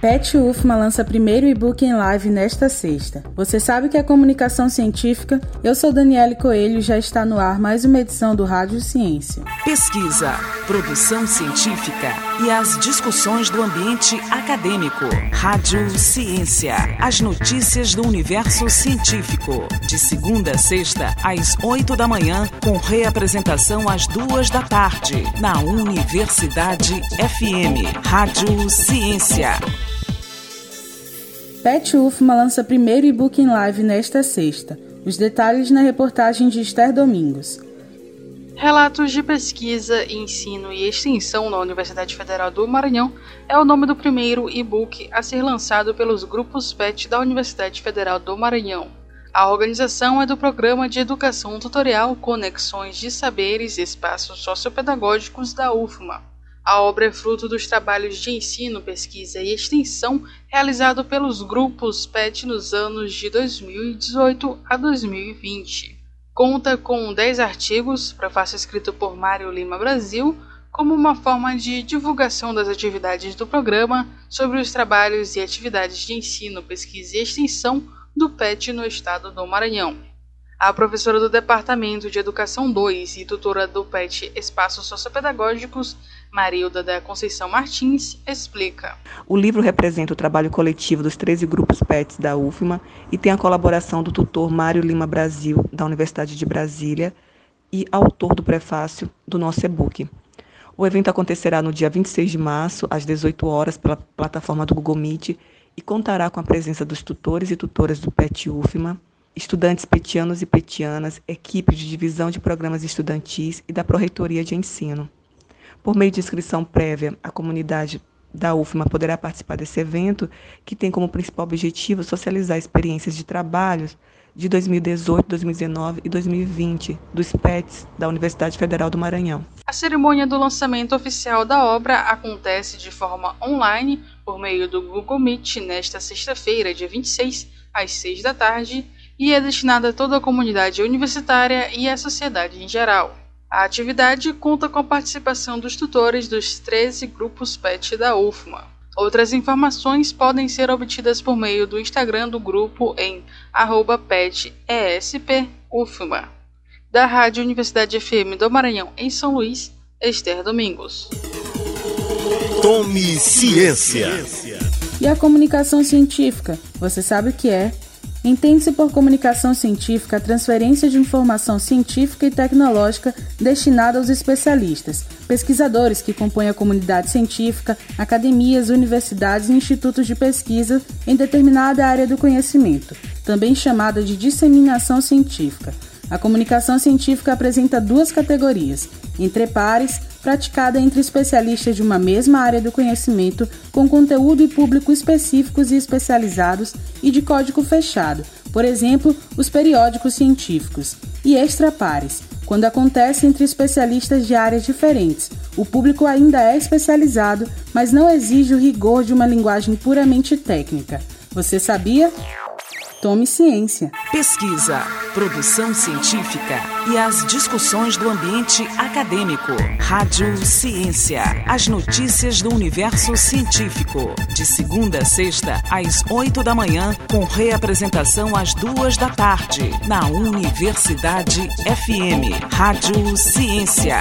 Pet UFMA lança primeiro e-book em live nesta sexta. Você sabe que é comunicação científica? Eu sou Daniele Coelho e já está no ar mais uma edição do Rádio Ciência. Pesquisa, produção científica e as discussões do ambiente acadêmico. Rádio Ciência, as notícias do universo científico. De segunda a sexta, às oito da manhã, com reapresentação às duas da tarde, na Universidade FM. Rádio Ciência. Pet UFMA lança primeiro e-book em live nesta sexta. Os detalhes na reportagem de Esther Domingos. Relatos de pesquisa, ensino e extensão na Universidade Federal do Maranhão é o nome do primeiro e-book a ser lançado pelos grupos PET da Universidade Federal do Maranhão. A organização é do Programa de Educação Tutorial Conexões de Saberes e Espaços Sociopedagógicos da UFMA. A obra é fruto dos trabalhos de ensino, pesquisa e extensão realizado pelos grupos PET nos anos de 2018 a 2020. Conta com 10 artigos, prefácio escrito por Mário Lima Brasil, como uma forma de divulgação das atividades do programa sobre os trabalhos e atividades de ensino, pesquisa e extensão do PET no estado do Maranhão. A professora do Departamento de Educação 2 e tutora do PET Espaços Sociopedagógicos Marilda da Conceição Martins explica. O livro representa o trabalho coletivo dos 13 grupos PETs da UFMA e tem a colaboração do tutor Mário Lima Brasil, da Universidade de Brasília, e autor do prefácio do nosso e-book. O evento acontecerá no dia 26 de março, às 18 horas, pela plataforma do Google Meet e contará com a presença dos tutores e tutoras do PET UFMA, estudantes petianos e petianas, equipe de divisão de programas estudantis e da Proreitoria de Ensino. Por meio de inscrição prévia, a comunidade da UFMA poderá participar desse evento, que tem como principal objetivo socializar experiências de trabalhos de 2018, 2019 e 2020 dos PETs da Universidade Federal do Maranhão. A cerimônia do lançamento oficial da obra acontece de forma online por meio do Google Meet nesta sexta-feira, dia 26, às 6 da tarde, e é destinada a toda a comunidade universitária e à sociedade em geral. A atividade conta com a participação dos tutores dos 13 grupos PET da UFMA. Outras informações podem ser obtidas por meio do Instagram do grupo em PETESPUFMA. Da Rádio Universidade FM do Maranhão, em São Luís, Esther Domingos. Tome ciência. E a comunicação científica? Você sabe o que é? Entende-se por comunicação científica a transferência de informação científica e tecnológica destinada aos especialistas, pesquisadores que compõem a comunidade científica, academias, universidades e institutos de pesquisa em determinada área do conhecimento, também chamada de disseminação científica. A comunicação científica apresenta duas categorias: entre pares, praticada entre especialistas de uma mesma área do conhecimento, com conteúdo e público específicos e especializados, e de código fechado, por exemplo, os periódicos científicos, e extrapares, quando acontece entre especialistas de áreas diferentes. O público ainda é especializado, mas não exige o rigor de uma linguagem puramente técnica. Você sabia? Tome ciência. Pesquisa, produção científica e as discussões do ambiente acadêmico. Rádio Ciência. As notícias do universo científico. De segunda a sexta, às oito da manhã, com reapresentação às duas da tarde, na Universidade FM. Rádio Ciência.